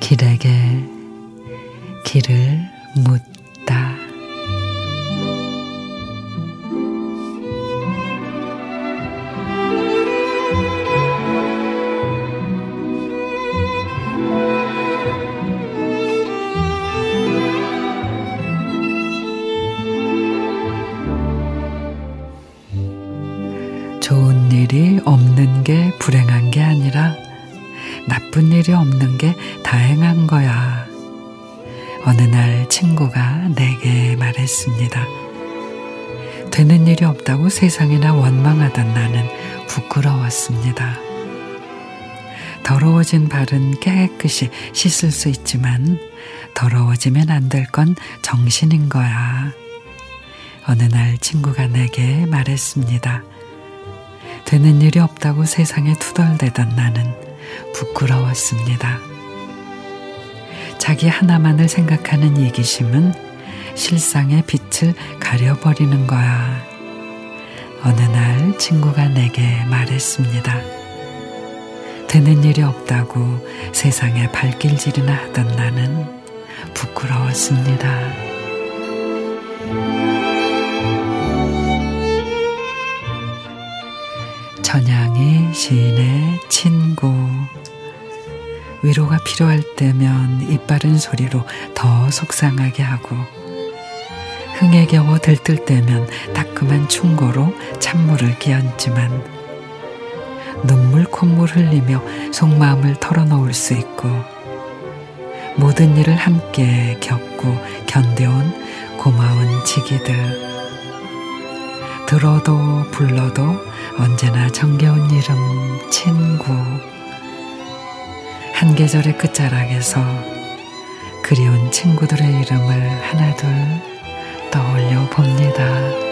길에게 길을 묻 좋은 일이 없는 게 불행한 게 아니라 나쁜 일이 없는 게 다행한 거야. 어느 날 친구가 내게 말했습니다. 되는 일이 없다고 세상이나 원망하던 나는 부끄러웠습니다. 더러워진 발은 깨끗이 씻을 수 있지만 더러워지면 안 될 건 정신인 거야. 어느 날 친구가 내게 말했습니다. 되는 일이 없다고 세상에 투덜대던 나는 부끄러웠습니다. 자기 하나만을 생각하는 이기심은 실상의 빛을 가려버리는 거야. 어느 날 친구가 내게 말했습니다. 되는 일이 없다고 세상에 발길질이나 하던 나는 부끄러웠습니다. 전향이 시인의 친구. 위로가 필요할 때면 이빠른 소리로 더 속상하게 하고 흥에 겨워 들뜰 때면 따끔한 충고로 찬물을 끼얹지만 눈물 콧물 흘리며 속마음을 털어놓을 수 있고 모든 일을 함께 겪고 견뎌온 고마운 지기들 들어도 불러도 언제나 정겨운 이름 친구 한 계절의 끝자락에서 그리운 친구들의 이름을 하나둘 떠올려 봅니다.